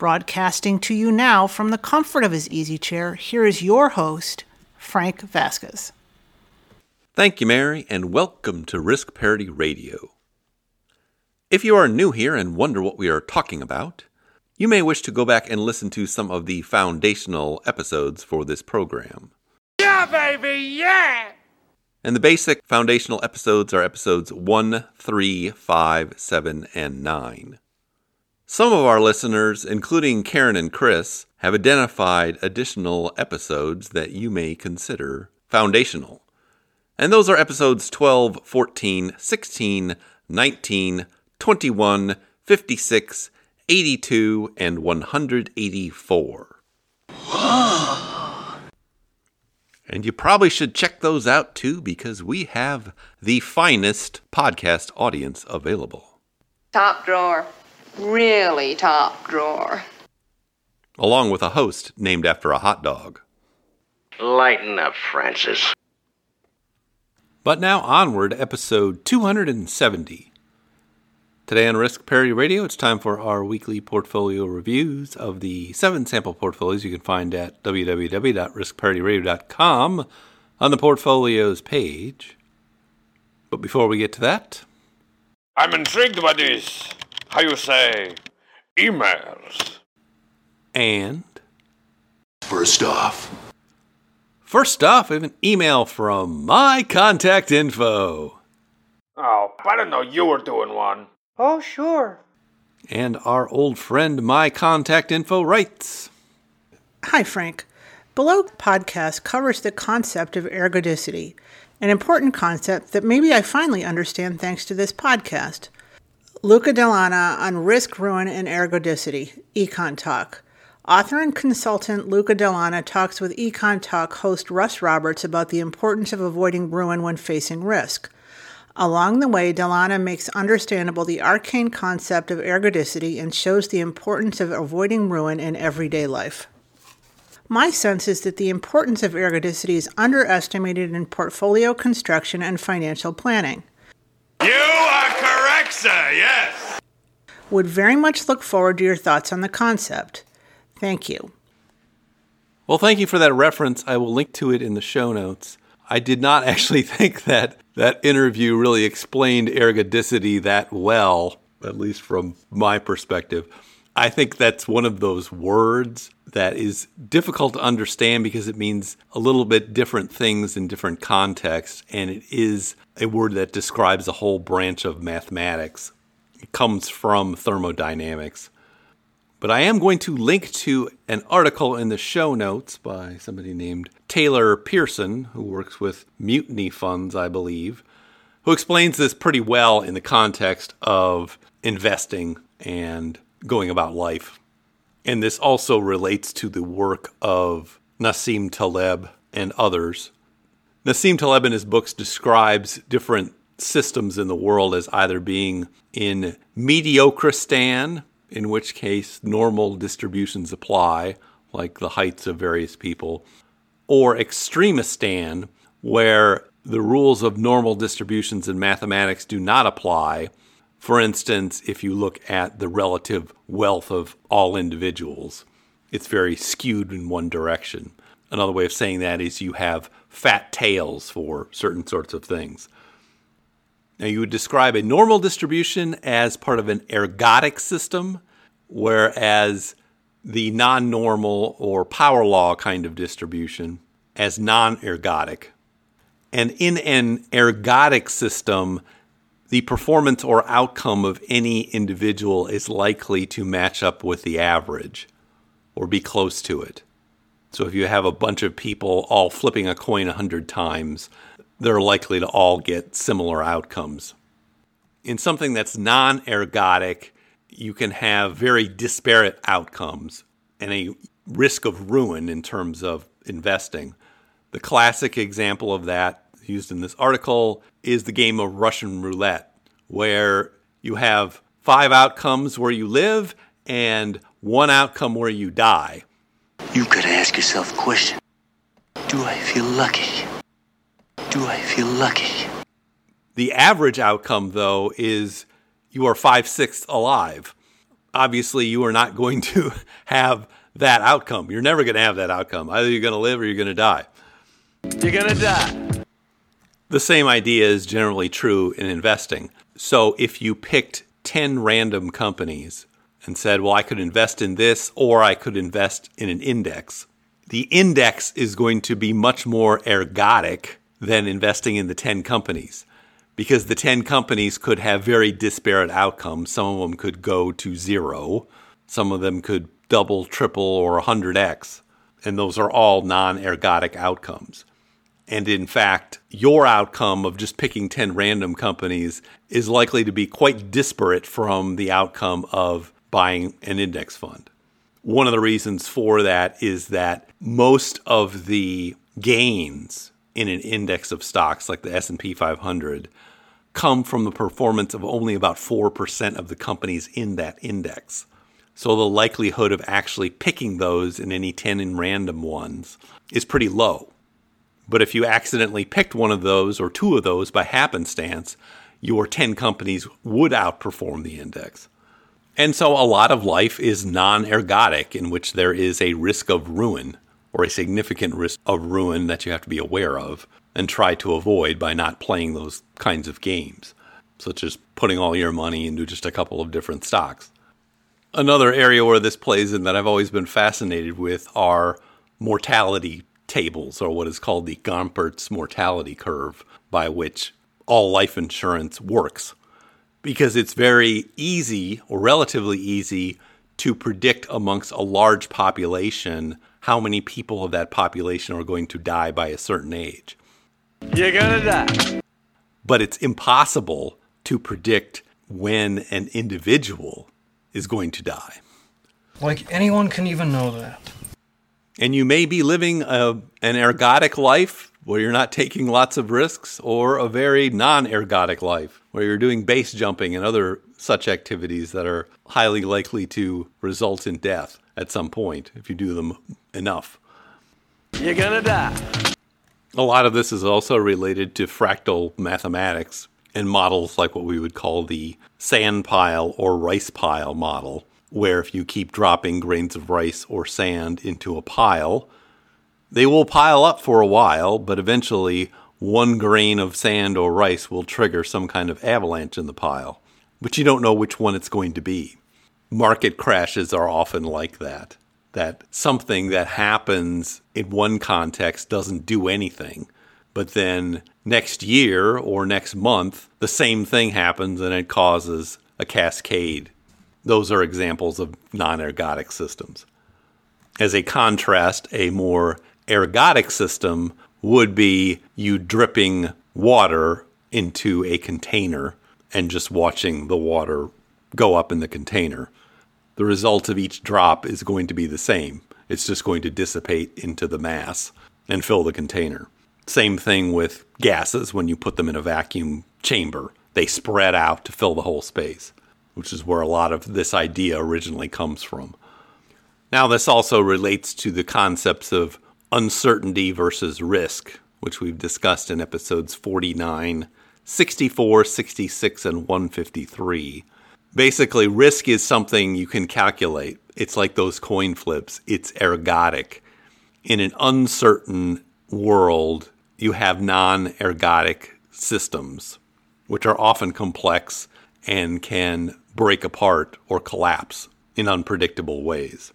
Broadcasting to you now from the comfort of his easy chair, here is your host, Frank Vasquez. Thank you, Mary, and welcome to Risk Parity Radio. If you are new here and wonder what we are talking about, you may wish to go back and listen to some of the foundational episodes for this program. Yeah, baby, yeah! And the basic foundational episodes are episodes 1, 3, 5, 7, and 9. Some of our listeners, including Karen and Chris, have identified additional episodes that you may consider foundational. And those are episodes 12, 14, 16, 19, 21, 56, 82, and 184. and you probably should check those out too because we have the finest podcast audience available. Top drawer. Really top drawer. Along with a host named after a hot dog. Lighten up, Francis. But now onward, episode 270. Today on Risk Parity Radio, it's time for our weekly portfolio reviews of the seven sample portfolios you can find at www.riskparityradio.com on the portfolios page. But before we get to that, I'm intrigued by this. How you say? Emails. and First off, first off, we have an email from my contact info. Oh, I didn't know you were doing one. Oh, sure. And our old friend My Contact Info writes Hi, Frank. Below podcast covers the concept of ergodicity, an important concept that maybe I finally understand thanks to this podcast. Luca Dellanna on Risk, Ruin, and Ergodicity, EconTalk. Author and consultant Luca Dellanna talks with EconTalk host Russ Roberts about the importance of avoiding ruin when facing risk. Along the way, Dellanna makes understandable the arcane concept of ergodicity and shows the importance of avoiding ruin in everyday life. My sense is that the importance of ergodicity is underestimated in portfolio construction and financial planning. You are correct, sir, yes. Would very much look forward to your thoughts on the concept. Thank you. Well, thank you for that reference. I will link to it in the show notes. I did not actually think that that interview really explained ergodicity that well, at least from my perspective. I think that's one of those words that is difficult to understand because it means a little bit different things in different contexts, and it is a word that describes a whole branch of mathematics. It comes from thermodynamics. But I am going to link to an article in the show notes by somebody named Taylor Pearson, who works with Mutiny Funds, I believe, who explains this pretty well in the context of investing and going about life. And this also relates to the work of Nassim Taleb and others. Nassim Taleb in his books describes different systems in the world as either being in mediocristan, in which case normal distributions apply, like the heights of various people, or extremistan, where the rules of normal distributions in mathematics do not apply. For instance, if you look at the relative wealth of all individuals, it's very skewed in one direction. Another way of saying that is you have fat tails for certain sorts of things. Now, you would describe a normal distribution as part of an ergodic system, whereas the non normal or power law kind of distribution as non ergodic. And in an ergodic system, the performance or outcome of any individual is likely to match up with the average or be close to it. So if you have a bunch of people all flipping a coin a hundred times, they're likely to all get similar outcomes. In something that's non ergodic, you can have very disparate outcomes. And a risk of ruin in terms of investing. The classic example of that used in this article is the game of Russian roulette, where you have five outcomes where you live and one outcome where you die. You've got to ask yourself a question Do I feel lucky? Do I feel lucky? The average outcome, though, is you are five sixths alive. Obviously, you are not going to have that outcome. You're never going to have that outcome. Either you're going to live or you're going to die. You're gonna die. The same idea is generally true in investing. So if you picked 10 random companies and said, well, I could invest in this or I could invest in an index, the index is going to be much more ergodic than investing in the 10 companies because the 10 companies could have very disparate outcomes. Some of them could go to zero, some of them could double, triple, or 100x. And those are all non ergodic outcomes. And in fact, your outcome of just picking 10 random companies is likely to be quite disparate from the outcome of buying an index fund. One of the reasons for that is that most of the gains in an index of stocks like the S&P 500 come from the performance of only about 4% of the companies in that index. So the likelihood of actually picking those in any 10 in random ones is pretty low. But if you accidentally picked one of those or two of those by happenstance, your 10 companies would outperform the index. And so a lot of life is non ergodic, in which there is a risk of ruin or a significant risk of ruin that you have to be aware of and try to avoid by not playing those kinds of games, such as putting all your money into just a couple of different stocks. Another area where this plays in that I've always been fascinated with are mortality tables, or what is called the Gompertz mortality curve, by which all life insurance works. Because it's very easy, or relatively easy, to predict amongst a large population how many people of that population are going to die by a certain age. You're gonna die. But it's impossible to predict when an individual is going to die. Like anyone can even know that. And you may be living a, an ergodic life where you're not taking lots of risks, or a very non ergodic life where you're doing base jumping and other such activities that are highly likely to result in death at some point if you do them enough. You're gonna die. A lot of this is also related to fractal mathematics and models like what we would call the sand pile or rice pile model, where if you keep dropping grains of rice or sand into a pile, they will pile up for a while, but eventually one grain of sand or rice will trigger some kind of avalanche in the pile. But you don't know which one it's going to be. Market crashes are often like that. That something that happens in one context doesn't do anything, but then next year or next month, the same thing happens and it causes a cascade. Those are examples of non ergodic systems. As a contrast, a more ergodic system would be you dripping water into a container and just watching the water go up in the container. The result of each drop is going to be the same. It's just going to dissipate into the mass and fill the container. Same thing with gases when you put them in a vacuum chamber. They spread out to fill the whole space, which is where a lot of this idea originally comes from. Now, this also relates to the concepts of uncertainty versus risk, which we've discussed in episodes 49, 64, 66, and 153. Basically, risk is something you can calculate. It's like those coin flips, it's ergodic. In an uncertain world, you have non ergodic systems, which are often complex and can break apart or collapse in unpredictable ways.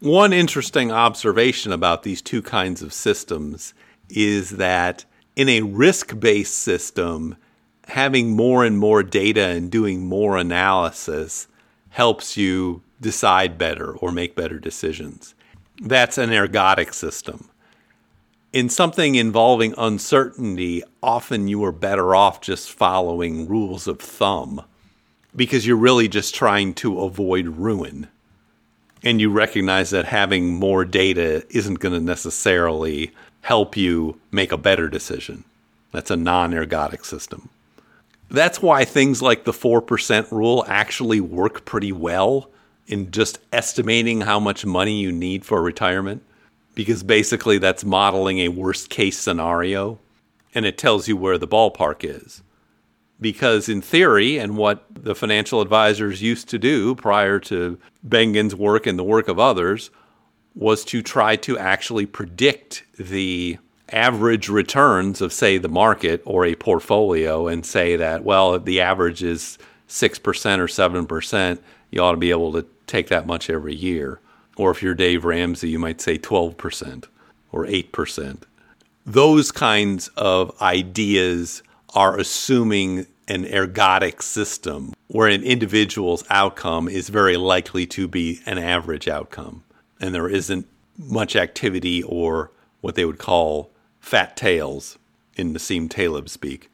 One interesting observation about these two kinds of systems is that in a risk based system, having more and more data and doing more analysis helps you decide better or make better decisions. That's an ergodic system. In something involving uncertainty, often you are better off just following rules of thumb because you're really just trying to avoid ruin. and you recognize that having more data isn't going to necessarily help you make a better decision. That's a non ergodic system. That's why things like the 4% rule actually work pretty well in just estimating how much money you need for retirement, because basically that's modeling a worst case scenario and it tells you where the ballpark is. Because in theory, and what the financial advisors used to do prior to Bengen's work and the work of others, was to try to actually predict the average returns of, say, the market or a portfolio and say that, well, the average is 6% or 7%, you ought to be able to take that much every year. Or if you're Dave Ramsey, you might say 12% or 8%. Those kinds of ideas are assuming an ergodic system where an individual's outcome is very likely to be an average outcome. And there isn't much activity or what they would call fat tails in Nassim Taleb speak.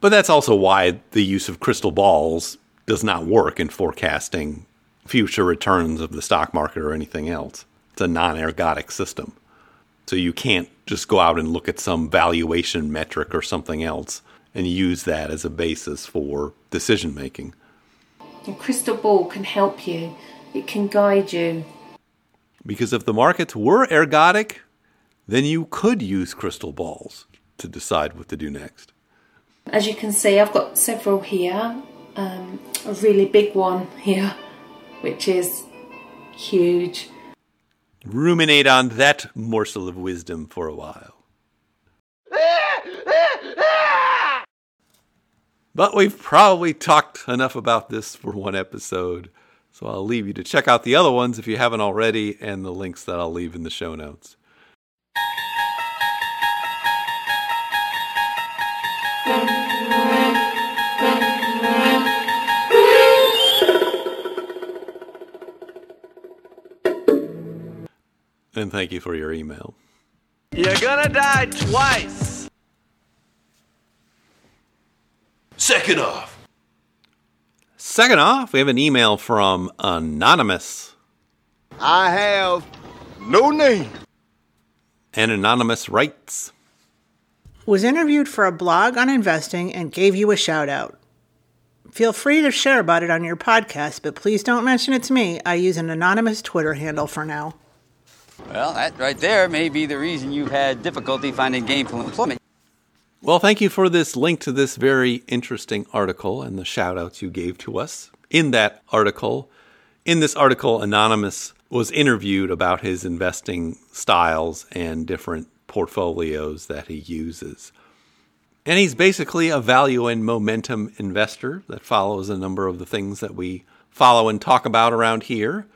But that's also why the use of crystal balls does not work in forecasting future returns of the stock market or anything else. It's a non ergodic system. So you can't just go out and look at some valuation metric or something else and use that as a basis for decision making. A crystal ball can help you, it can guide you. Because if the markets were ergodic, then you could use crystal balls to decide what to do next. As you can see, I've got several here. Um, a really big one here, which is huge. Ruminate on that morsel of wisdom for a while. But we've probably talked enough about this for one episode, so I'll leave you to check out the other ones if you haven't already, and the links that I'll leave in the show notes. And thank you for your email. You're gonna die twice. Second off. Second off, we have an email from Anonymous. I have no name. And Anonymous writes Was interviewed for a blog on investing and gave you a shout out. Feel free to share about it on your podcast, but please don't mention it's me. I use an anonymous Twitter handle for now. Well, that right there may be the reason you've had difficulty finding gainful employment. Well, thank you for this link to this very interesting article and the shout outs you gave to us in that article. In this article, Anonymous was interviewed about his investing styles and different portfolios that he uses. And he's basically a value and momentum investor that follows a number of the things that we follow and talk about around here.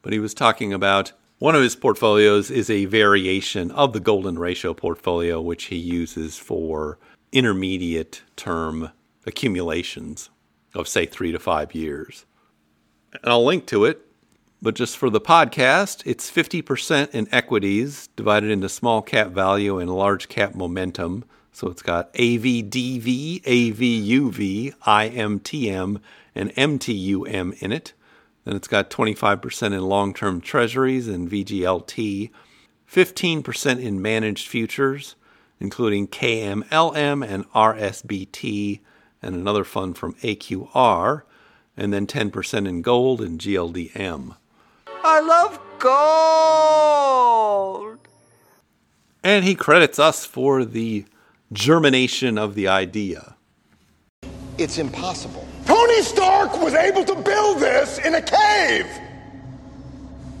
But he was talking about one of his portfolios is a variation of the golden ratio portfolio, which he uses for intermediate term accumulations of, say, three to five years. And I'll link to it, but just for the podcast, it's 50% in equities divided into small cap value and large cap momentum. So it's got AVDV, AVUV, IMTM, and MTUM in it. Then it's got 25% in long term treasuries and VGLT, 15% in managed futures, including KMLM and RSBT, and another fund from AQR, and then 10% in gold and GLDM. I love gold. And he credits us for the germination of the idea. It's impossible. Tony Stark was able to build this in a cave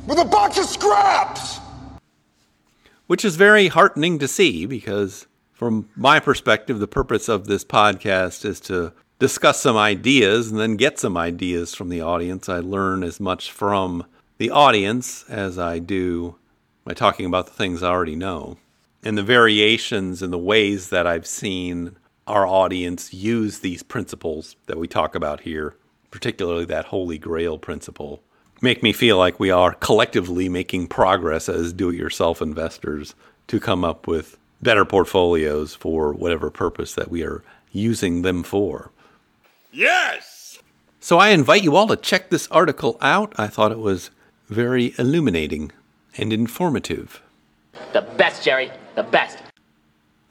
with a box of scraps. Which is very heartening to see because, from my perspective, the purpose of this podcast is to discuss some ideas and then get some ideas from the audience. I learn as much from the audience as I do by talking about the things I already know. And the variations and the ways that I've seen our audience use these principles that we talk about here, particularly that holy grail principle, make me feel like we are collectively making progress as do it yourself investors to come up with better portfolios for whatever purpose that we are using them for. Yes! So I invite you all to check this article out. I thought it was very illuminating and informative. The best, Jerry. The best.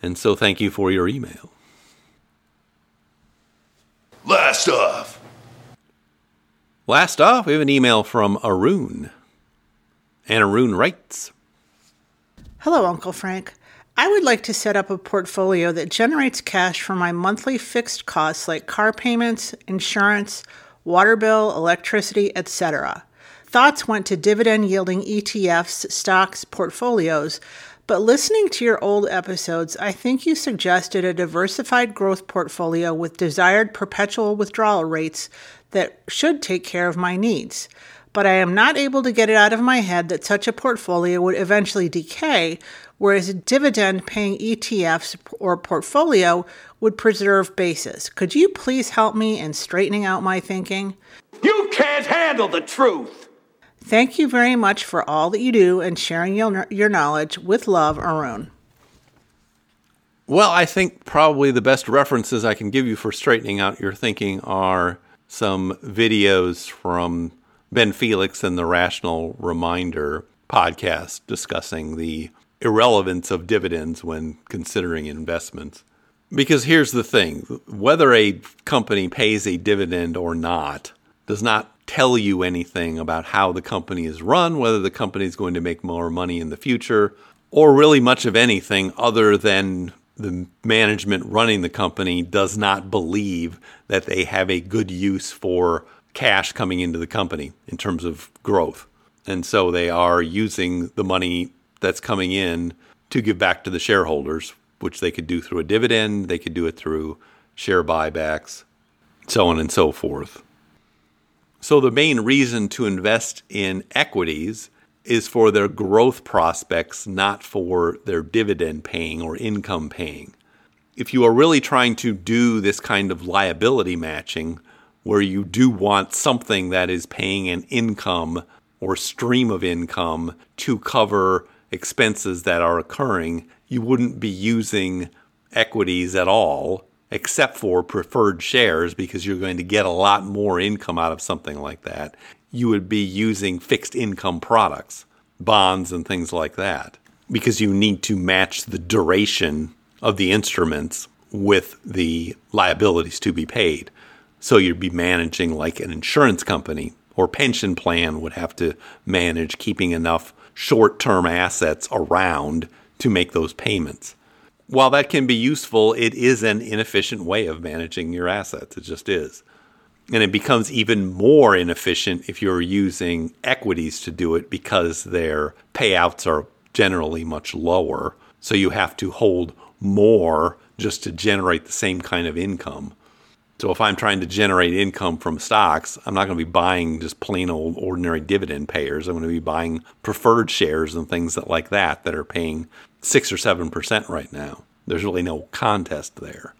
And so thank you for your email. Last off. Last off, we have an email from Arun. And Arun writes Hello, Uncle Frank. I would like to set up a portfolio that generates cash for my monthly fixed costs like car payments, insurance, water bill, electricity, etc. Thoughts went to dividend yielding ETFs, stocks, portfolios, but listening to your old episodes, I think you suggested a diversified growth portfolio with desired perpetual withdrawal rates that should take care of my needs. But I am not able to get it out of my head that such a portfolio would eventually decay, whereas a dividend paying ETFs or portfolio would preserve basis. Could you please help me in straightening out my thinking? You can't handle the truth. Thank you very much for all that you do and sharing your, your knowledge. With love, Arun. Well, I think probably the best references I can give you for straightening out your thinking are some videos from Ben Felix and the Rational Reminder podcast discussing the irrelevance of dividends when considering investments. Because here's the thing whether a company pays a dividend or not does not tell you anything about how the company is run, whether the company is going to make more money in the future, or really much of anything other than the management running the company does not believe that they have a good use for cash coming into the company in terms of growth. And so they are using the money that's coming in to give back to the shareholders, which they could do through a dividend, they could do it through share buybacks, so on and so forth. So, the main reason to invest in equities is for their growth prospects, not for their dividend paying or income paying. If you are really trying to do this kind of liability matching, where you do want something that is paying an income or stream of income to cover expenses that are occurring, you wouldn't be using equities at all except for preferred shares because you're going to get a lot more income out of something like that. You would be using fixed income products, bonds, and things like that because you need to match the duration of the instruments with the liabilities to be paid. So you'd be managing like an insurance company or pension plan would have to manage keeping enough short term assets around to make those payments while that can be useful, it is an inefficient way of managing your assets. It just is. And it becomes even more inefficient if you're using equities to do it because their payouts are generally much lower. So you have to hold more just to generate the same kind of income. So if I'm trying to generate income from stocks, I'm not going to be buying just plain old ordinary dividend payers. I'm going to be buying preferred shares and things that like that that are paying six or seven percent right now. There's really no contest there.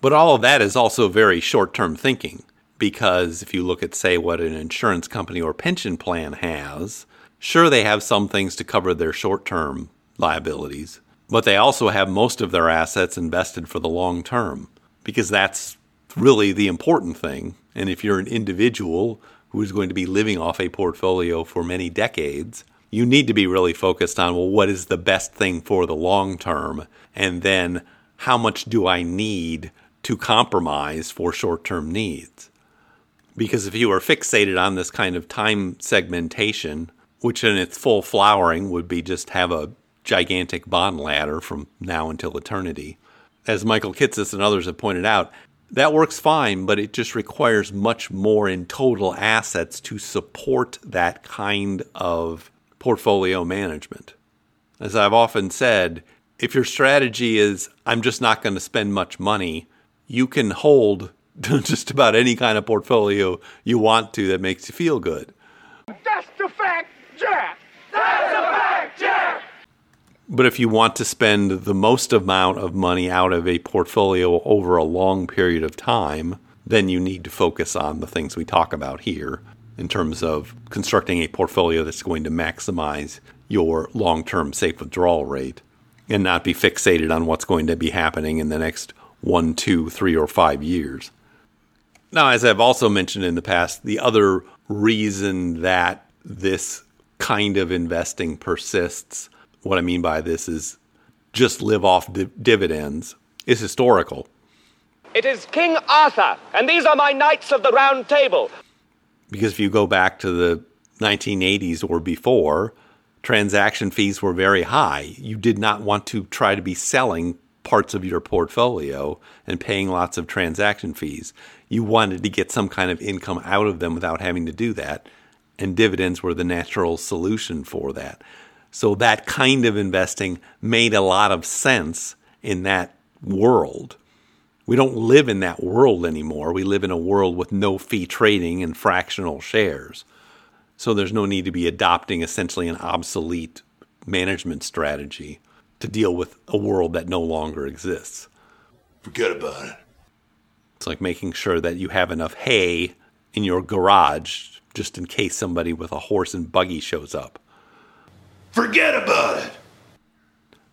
But all of that is also very short term thinking because if you look at, say, what an insurance company or pension plan has, sure, they have some things to cover their short term liabilities, but they also have most of their assets invested for the long term because that's really the important thing. And if you're an individual who is going to be living off a portfolio for many decades, you need to be really focused on well, what is the best thing for the long term? And then how much do I need to compromise for short term needs? Because if you are fixated on this kind of time segmentation, which in its full flowering would be just have a gigantic bond ladder from now until eternity, as Michael Kitces and others have pointed out, that works fine, but it just requires much more in total assets to support that kind of portfolio management. As I've often said, if your strategy is, I'm just not going to spend much money, you can hold just about any kind of portfolio you want to that makes you feel good. That's the fact, Jack! That's the fact, Jack! But if you want to spend the most amount of money out of a portfolio over a long period of time, then you need to focus on the things we talk about here in terms of constructing a portfolio that's going to maximize your long term safe withdrawal rate and not be fixated on what's going to be happening in the next one, two, three, or five years. Now, as I've also mentioned in the past, the other reason that this kind of investing persists. What I mean by this is just live off di- dividends is historical. It is King Arthur, and these are my knights of the round table. Because if you go back to the 1980s or before, transaction fees were very high. You did not want to try to be selling parts of your portfolio and paying lots of transaction fees. You wanted to get some kind of income out of them without having to do that, and dividends were the natural solution for that. So that kind of investing made a lot of sense in that world. We don't live in that world anymore. We live in a world with no fee trading and fractional shares. So there's no need to be adopting essentially an obsolete management strategy to deal with a world that no longer exists. Forget about it. It's like making sure that you have enough hay in your garage just in case somebody with a horse and buggy shows up. Forget about it.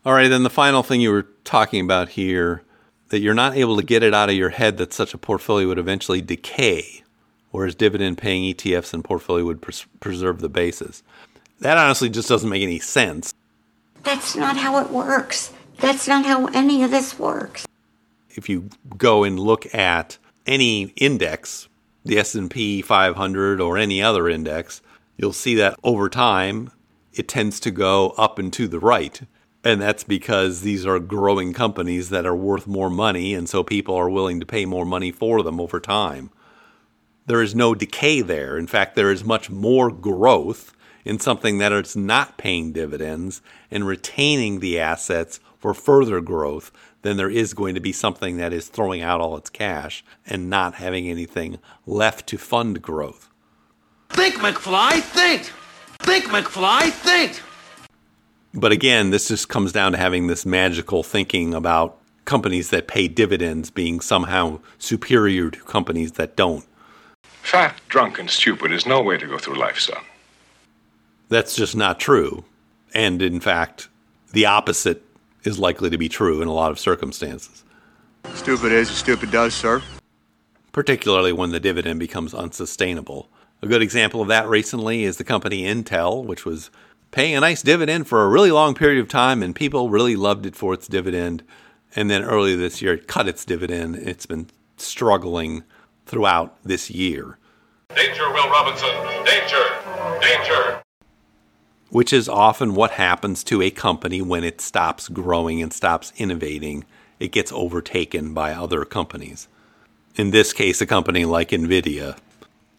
All right, then the final thing you were talking about here that you're not able to get it out of your head that such a portfolio would eventually decay, whereas dividend paying ETFs and portfolio would pres- preserve the basis. That honestly just doesn't make any sense. That's not how it works. That's not how any of this works. If you go and look at any index, the S&P 500 or any other index, you'll see that over time it tends to go up and to the right. And that's because these are growing companies that are worth more money, and so people are willing to pay more money for them over time. There is no decay there. In fact, there is much more growth in something that is not paying dividends and retaining the assets for further growth than there is going to be something that is throwing out all its cash and not having anything left to fund growth. Think, McFly, think! Think, McFly, think! But again, this just comes down to having this magical thinking about companies that pay dividends being somehow superior to companies that don't. Fat, drunk, and stupid is no way to go through life, son. That's just not true. And in fact, the opposite is likely to be true in a lot of circumstances. Stupid is as stupid does, sir. Particularly when the dividend becomes unsustainable. A good example of that recently is the company Intel, which was paying a nice dividend for a really long period of time, and people really loved it for its dividend. And then earlier this year, it cut its dividend. It's been struggling throughout this year. Danger, Will Robinson! Danger! Danger! Which is often what happens to a company when it stops growing and stops innovating. It gets overtaken by other companies. In this case, a company like NVIDIA.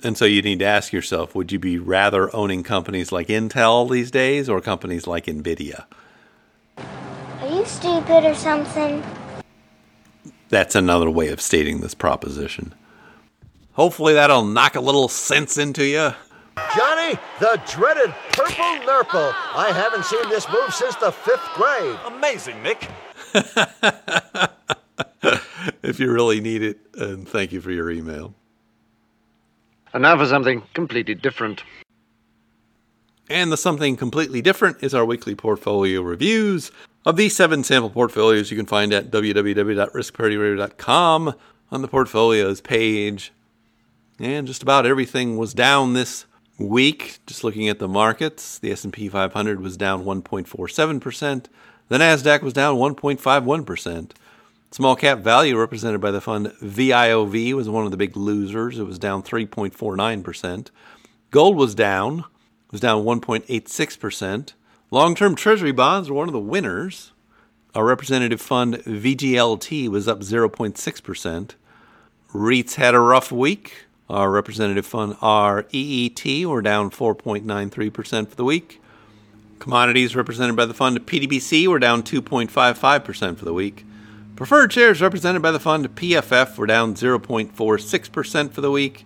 And so you need to ask yourself would you be rather owning companies like Intel these days or companies like NVIDIA? Are you stupid or something? That's another way of stating this proposition. Hopefully, that'll knock a little sense into you. Johnny, the dreaded purple nurple. I haven't seen this move since the fifth grade. Amazing, Nick. if you really need it, and thank you for your email. And now for something completely different. And the something completely different is our weekly portfolio reviews of these seven sample portfolios you can find at www.riskparityradio.com on the portfolios page. And just about everything was down this week. Just looking at the markets, the S&P 500 was down 1.47%. The Nasdaq was down 1.51%. Small cap value represented by the fund VIOV was one of the big losers. It was down 3.49%. Gold was down. It was down 1.86%. Long-term treasury bonds were one of the winners. Our representative fund VGLT was up 0.6%. REITs had a rough week. Our representative fund REET were down 4.93% for the week. Commodities represented by the fund PDBC were down 2.55% for the week. Preferred shares represented by the fund PFF were down 0.46% for the week,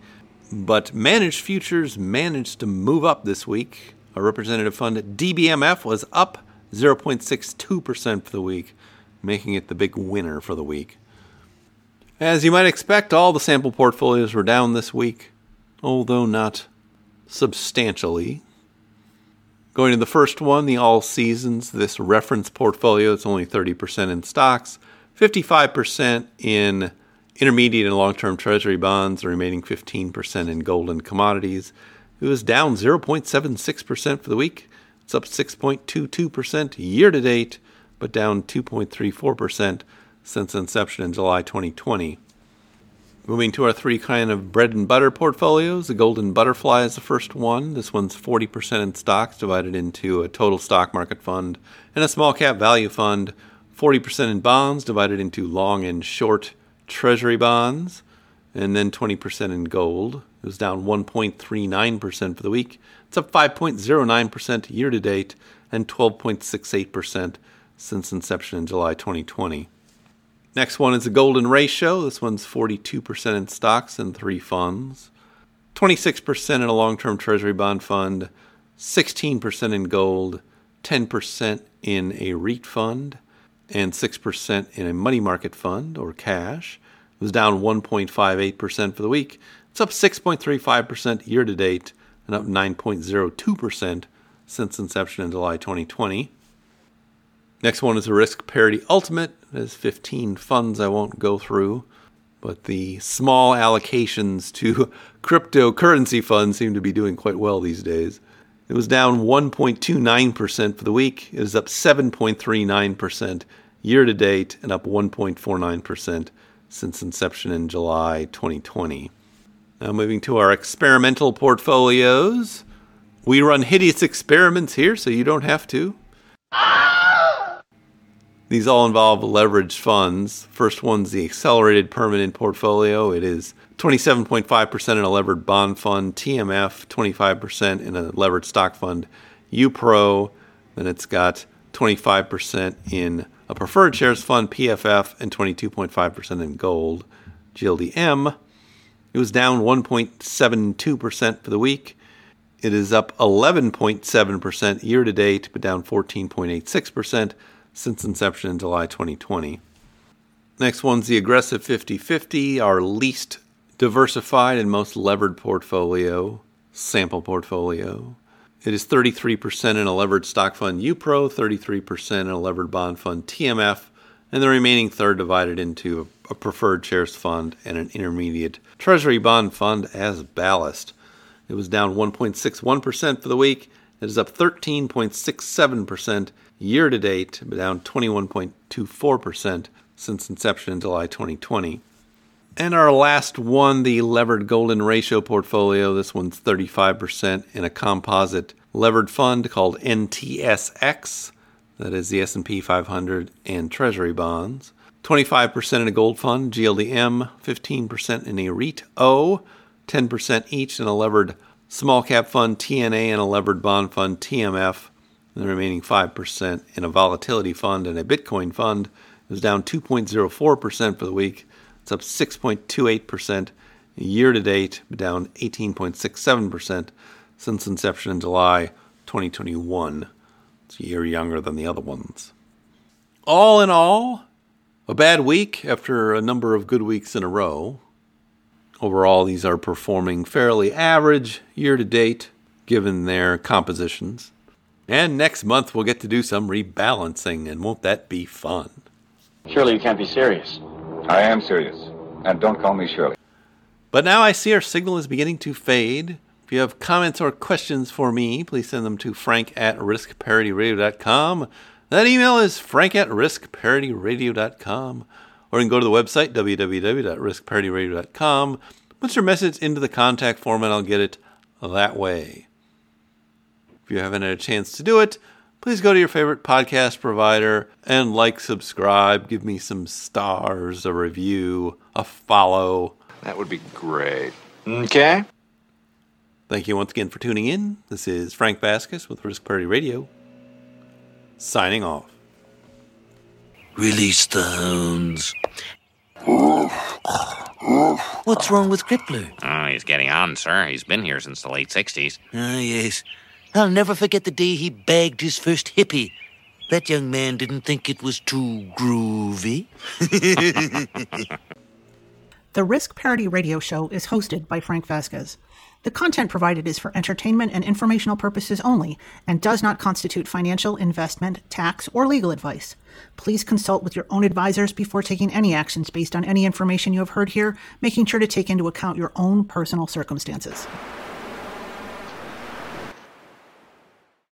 but managed futures managed to move up this week. Our representative fund DBMF was up 0.62% for the week, making it the big winner for the week. As you might expect, all the sample portfolios were down this week, although not substantially. Going to the first one, the All Seasons, this reference portfolio, it's only 30% in stocks, 55% in intermediate and long term treasury bonds, the remaining 15% in gold and commodities, It was down 0.76% for the week. It's up 6.22% year to date, but down 2.34% since inception in July 2020. Moving to our three kind of bread and butter portfolios, the Golden Butterfly is the first one. This one's 40% in stocks, divided into a total stock market fund and a small cap value fund, 40% in bonds, divided into long and short treasury bonds, and then 20% in gold. It was down 1.39% for the week. It's up 5.09% year to date and 12.68% since inception in July 2020. Next one is the Golden Ratio. This one's 42% in stocks and three funds, 26% in a long term treasury bond fund, 16% in gold, 10% in a REIT fund, and 6% in a money market fund or cash. It was down 1.58% for the week. It's up 6.35% year to date and up 9.02% since inception in July 2020. Next one is a Risk Parity Ultimate. There's 15 funds I won't go through, but the small allocations to cryptocurrency funds seem to be doing quite well these days. It was down 1.29% for the week. It is up 7.39% year to date and up 1.49% since inception in July 2020. Now, moving to our experimental portfolios. We run hideous experiments here, so you don't have to. These all involve leveraged funds. First one's the accelerated permanent portfolio. It is 27.5% in a levered bond fund, TMF, 25% in a levered stock fund, UPRO. Then it's got 25% in a preferred shares fund, PFF, and 22.5% in gold, GLDM. It was down 1.72% for the week. It is up 11.7% year to date, but down 14.86% since inception in July 2020. Next one's the aggressive 50 50, our least diversified and most levered portfolio, sample portfolio. It is 33% in a levered stock fund UPRO, 33% in a levered bond fund TMF, and the remaining third divided into a preferred shares fund and an intermediate treasury bond fund as ballast. It was down 1.61% for the week. It is up 13.67% year to date, but down 21.24% since inception in July 2020. And our last one, the levered golden ratio portfolio. This one's 35% in a composite levered fund called NTSX. That is the S&P 500 and Treasury bonds. 25% in a gold fund, GLDM, 15% in a REIT O, 10% each in a levered small cap fund, TNA, and a levered bond fund, TMF, and the remaining 5% in a volatility fund and a Bitcoin fund. It was down 2.04% for the week. It's up 6.28% year to date, down 18.67% since inception in July 2021. It's a year younger than the other ones. All in all, a bad week after a number of good weeks in a row. Overall, these are performing fairly average year to date, given their compositions. And next month we'll get to do some rebalancing, and won't that be fun? Surely you can't be serious. I am serious. And don't call me Shirley. But now I see our signal is beginning to fade. If you have comments or questions for me, please send them to frank at riskparityradio.com. That email is frank at riskparityradio.com. Or you can go to the website, www.riskparityradio.com. Put your message into the contact form and I'll get it that way. If you haven't had a chance to do it, please go to your favorite podcast provider and like, subscribe, give me some stars, a review, a follow. That would be great. Okay. Thank you once again for tuning in. This is Frank Vasquez with Risk Parity Radio, signing off. Release the hounds. What's wrong with Crippler? Oh, he's getting on, sir. He's been here since the late 60s. Ah, yes. I'll never forget the day he bagged his first hippie. That young man didn't think it was too groovy. The Risk Parity Radio Show is hosted by Frank Vasquez. The content provided is for entertainment and informational purposes only and does not constitute financial, investment, tax, or legal advice. Please consult with your own advisors before taking any actions based on any information you have heard here, making sure to take into account your own personal circumstances.